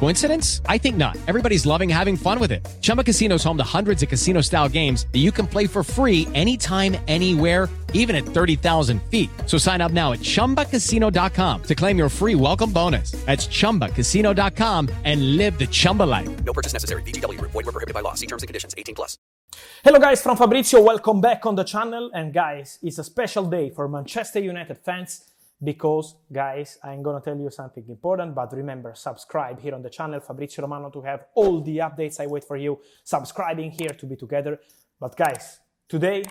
Coincidence? I think not. Everybody's loving having fun with it. Chumba Casino is home to hundreds of casino style games that you can play for free anytime, anywhere, even at 30,000 feet. So sign up now at chumbacasino.com to claim your free welcome bonus. That's chumbacasino.com and live the Chumba life. No purchase necessary. VGW Group. Void were prohibited by law. See terms and conditions. 18 plus. Hello guys, from Fabrizio. Welcome back on the channel. And guys, it's a special day for Manchester United fans because, guys, I'm gonna tell you something important. But remember, subscribe here on the channel, Fabrizio Romano, to have all the updates. I wait for you subscribing here to be together. But guys, today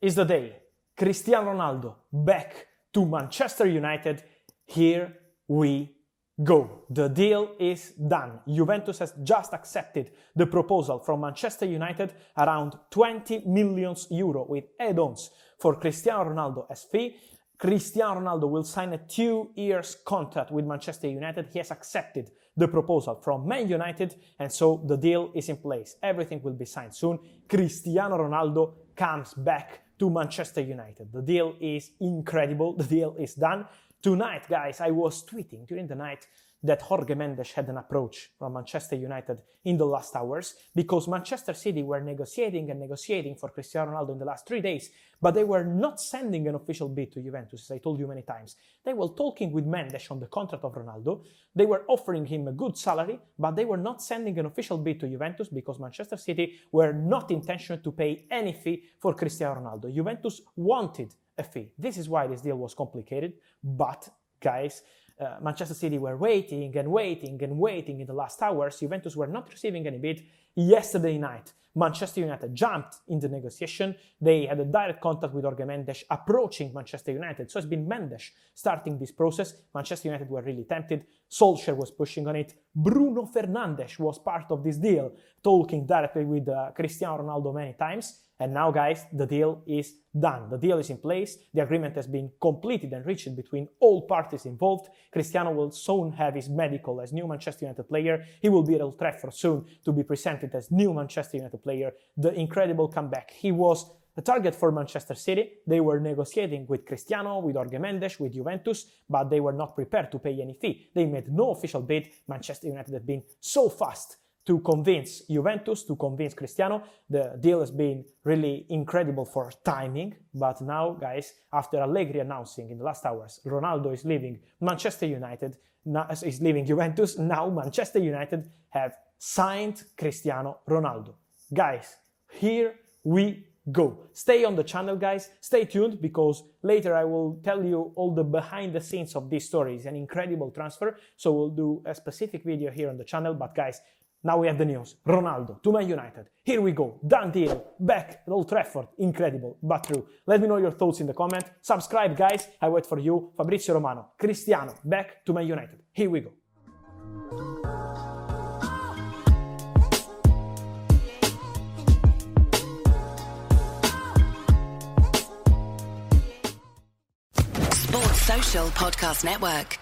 is the day. Cristiano Ronaldo back to Manchester United. Here we go. The deal is done. Juventus has just accepted the proposal from Manchester United around 20 million euro with add-ons for Cristiano Ronaldo as fee. Cristiano Ronaldo will sign a two years contract with Manchester United. He has accepted the proposal from Man United and so the deal is in place. Everything will be signed soon. Cristiano Ronaldo comes back to Manchester United. The deal is incredible. The deal is done. Tonight, guys, I was tweeting during the night that Jorge Mendes had an approach from Manchester United in the last hours because Manchester City were negotiating and negotiating for Cristiano Ronaldo in the last three days, but they were not sending an official bid to Juventus, as I told you many times. They were talking with Mendes on the contract of Ronaldo. They were offering him a good salary, but they were not sending an official bid to Juventus because Manchester City were not intentional to pay any fee for Cristiano Ronaldo. Juventus wanted a fee. This is why this deal was complicated, but guys, uh, Manchester City were waiting and waiting and waiting in the last hours. Juventus were not receiving any bid. Yesterday night, Manchester United jumped in the negotiation. They had a direct contact with Jorge Mendes approaching Manchester United. So it's been Mendes starting this process. Manchester United were really tempted. Solskjaer was pushing on it. Bruno Fernandes was part of this deal, talking directly with uh, Cristiano Ronaldo many times. And now, guys, the deal is done. The deal is in place. The agreement has been completed and reached between all parties involved. Cristiano will soon have his medical as new Manchester United player. He will be at Old Trafford soon to be presented as new Manchester United player. The incredible comeback. He was a target for Manchester City. They were negotiating with Cristiano, with Jorge Mendes, with Juventus, but they were not prepared to pay any fee. They made no official bid. Manchester United had been so fast to convince Juventus, to convince Cristiano. The deal has been really incredible for timing, but now, guys, after Allegri announcing in the last hours Ronaldo is leaving Manchester United, is leaving Juventus, now Manchester United have signed Cristiano Ronaldo. Guys, here we go. Stay on the channel, guys. Stay tuned because later I will tell you all the behind the scenes of this story. It's an incredible transfer. So we'll do a specific video here on the channel. But guys, now we have the news. Ronaldo to Man United. Here we go. Done deal. Back at Old Trafford. Incredible, but true. Let me know your thoughts in the comment. Subscribe, guys. I wait for you. Fabrizio Romano. Cristiano. Back to Man United. Here we go. Sports Social Podcast Network.